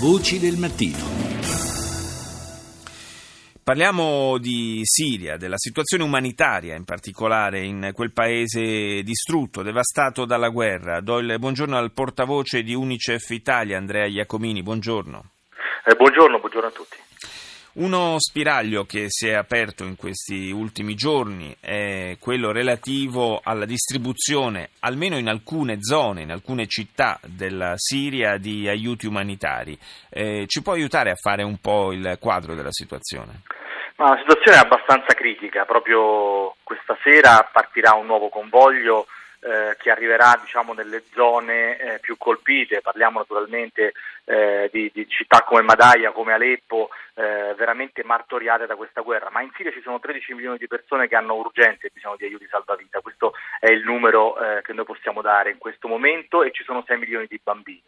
Voci del mattino. Parliamo di Siria, della situazione umanitaria in particolare in quel paese distrutto, devastato dalla guerra. Do il buongiorno al portavoce di Unicef Italia, Andrea Iacomini. Buongiorno. Eh, buongiorno, buongiorno a tutti. Uno spiraglio che si è aperto in questi ultimi giorni è quello relativo alla distribuzione, almeno in alcune zone, in alcune città della Siria, di aiuti umanitari. Eh, ci può aiutare a fare un po' il quadro della situazione? Ma la situazione è abbastanza critica, proprio questa sera partirà un nuovo convoglio eh, che arriverà diciamo, nelle zone eh, più colpite, parliamo naturalmente eh, di, di, città come Madaya, come Aleppo, eh, veramente martoriate da questa guerra, ma in Siria ci sono 13 milioni di persone che hanno urgenze bisogno di aiuti salvavita, questo è il numero eh, che noi possiamo dare in questo momento e ci sono 6 milioni di bambini.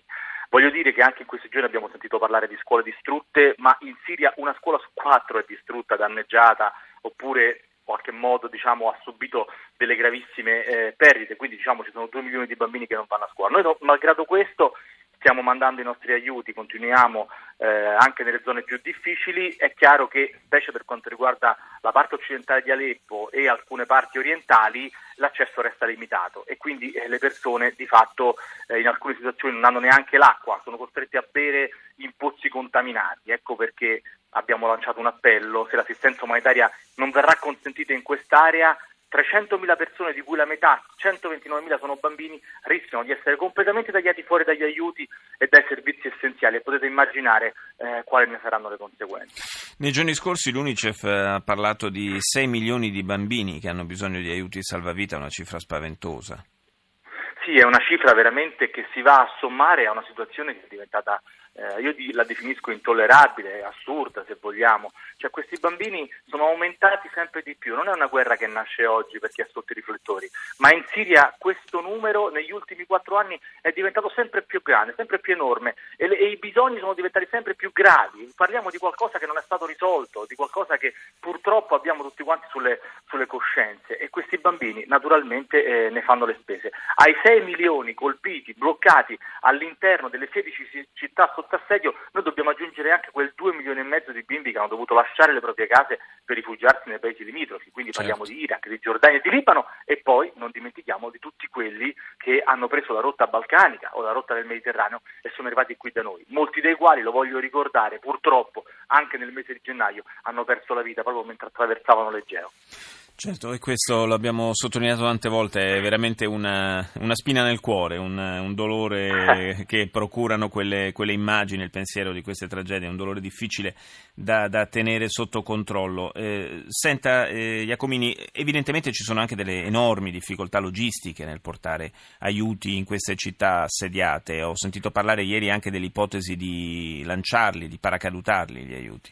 Voglio dire che anche in questi giorni abbiamo sentito parlare di scuole distrutte, ma in Siria una scuola su quattro è distrutta, danneggiata oppure qualche modo diciamo, ha subito delle gravissime eh, perdite, quindi diciamo, ci sono 2 milioni di bambini che non vanno a scuola. Noi, malgrado questo, stiamo mandando i nostri aiuti, continuiamo eh, anche nelle zone più difficili. È chiaro che, specie per quanto riguarda la parte occidentale di Aleppo e alcune parti orientali, l'accesso resta limitato e quindi eh, le persone di fatto eh, in alcune situazioni non hanno neanche l'acqua, sono costrette a bere in pozzi contaminati. Ecco perché abbiamo lanciato un appello, se l'assistenza umanitaria non verrà consentita in quest'area, 300.000 persone, di cui la metà, 129.000 sono bambini, rischiano di essere completamente tagliati fuori dagli aiuti e dai servizi essenziali e potete immaginare eh, quali ne saranno le conseguenze. Nei giorni scorsi l'UNICEF ha parlato di 6 milioni di bambini che hanno bisogno di aiuti salvavita, una cifra spaventosa. Sì, è una cifra veramente che si va a sommare a una situazione che è diventata eh, io la definisco intollerabile, assurda se vogliamo, cioè questi bambini sono aumentati sempre di più, non è una guerra che nasce oggi perché è sotto i riflettori, ma in Siria questo numero negli ultimi quattro anni è diventato sempre più grande, sempre più enorme. E, le, e i bisogni sono diventati sempre più gravi, parliamo di qualcosa che non è stato risolto, di qualcosa che purtroppo abbiamo tutti quanti sulle, sulle coscienze e questi bambini naturalmente eh, ne fanno le spese. Ai 6 milioni colpiti, bloccati all'interno delle 16 città sotto assedio, noi dobbiamo aggiungere anche quel 2 milioni e mezzo di bimbi che hanno dovuto lasciare le proprie case per rifugiarsi nei paesi limitrofi, quindi certo. parliamo di Iraq, di Giordania e di Libano e poi non dimentichiamo di tutti quelli che hanno preso la rotta balcanica o la rotta del Mediterraneo e sono arrivati qui da noi, molti dei quali, lo voglio ricordare, purtroppo anche nel mese di gennaio hanno perso la vita proprio mentre attraversavano l'Egeo. Certo, e questo l'abbiamo sottolineato tante volte, è veramente una, una spina nel cuore, un, un dolore che procurano quelle, quelle, immagini, il pensiero di queste tragedie, un dolore difficile da, da tenere sotto controllo. Eh, senta, eh, Iacomini, evidentemente ci sono anche delle enormi difficoltà logistiche nel portare aiuti in queste città assediate. Ho sentito parlare ieri anche dell'ipotesi di lanciarli, di paracadutarli gli aiuti.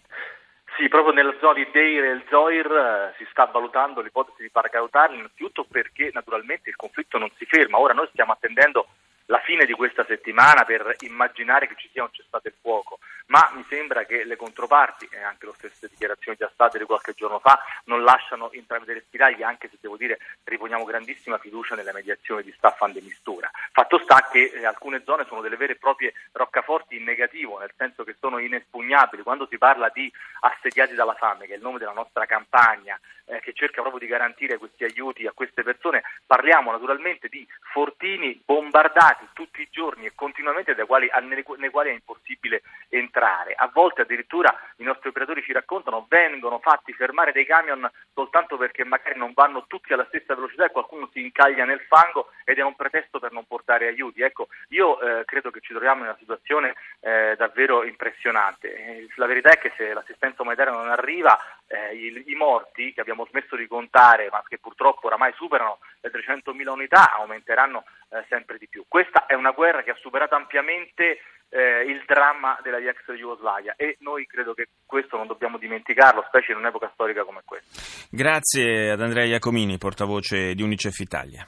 Sì, proprio nella zona di Deir e il Zoir eh, si sta valutando l'ipotesi di paracadutarli, innanzitutto perché naturalmente il conflitto non si ferma. Ora noi stiamo attendendo la fine di questa settimana per immaginare che ci sia un cessate il fuoco, ma mi sembra che le controparti, e anche le stesse dichiarazioni già state di qualche giorno fa, non lasciano intravedere spiragli, anche se devo dire riponiamo grandissima fiducia nella mediazione di Staffan de Mistura. Fatto sta che eh, alcune zone sono delle vere e proprie roccaforti in negativo, nel senso che sono inespugnabili. Quando si parla di assediati dalla fame, che è il nome della nostra campagna, eh, che cerca proprio di garantire questi aiuti a queste persone, parliamo naturalmente di fortini bombardati tutti i giorni e continuamente quali, nei, nei quali è impossibile entrare. A volte addirittura i nostri operatori ci raccontano vengono fatti fermare dei camion soltanto perché magari non vanno tutti alla stessa velocità e qualcuno si incaglia nel fango ed è un pretesto per non portare aiuti. Ecco, io eh, credo che ci troviamo in una situazione eh, davvero impressionante. Eh, la verità è che se l'assistenza umanitaria non arriva, eh, i, i, morti che abbiamo smesso di contare, ma che purtroppo oramai superano le 300.000 unità, aumenteranno eh, sempre di più. Questa è una guerra che ha superato ampiamente eh, il dramma della ex Jugoslavia e noi credo che questo non dobbiamo dimenticarlo, specie in un'epoca storica come questa. Grazie ad Andrea Iacomini, portavoce di Unicef Italia.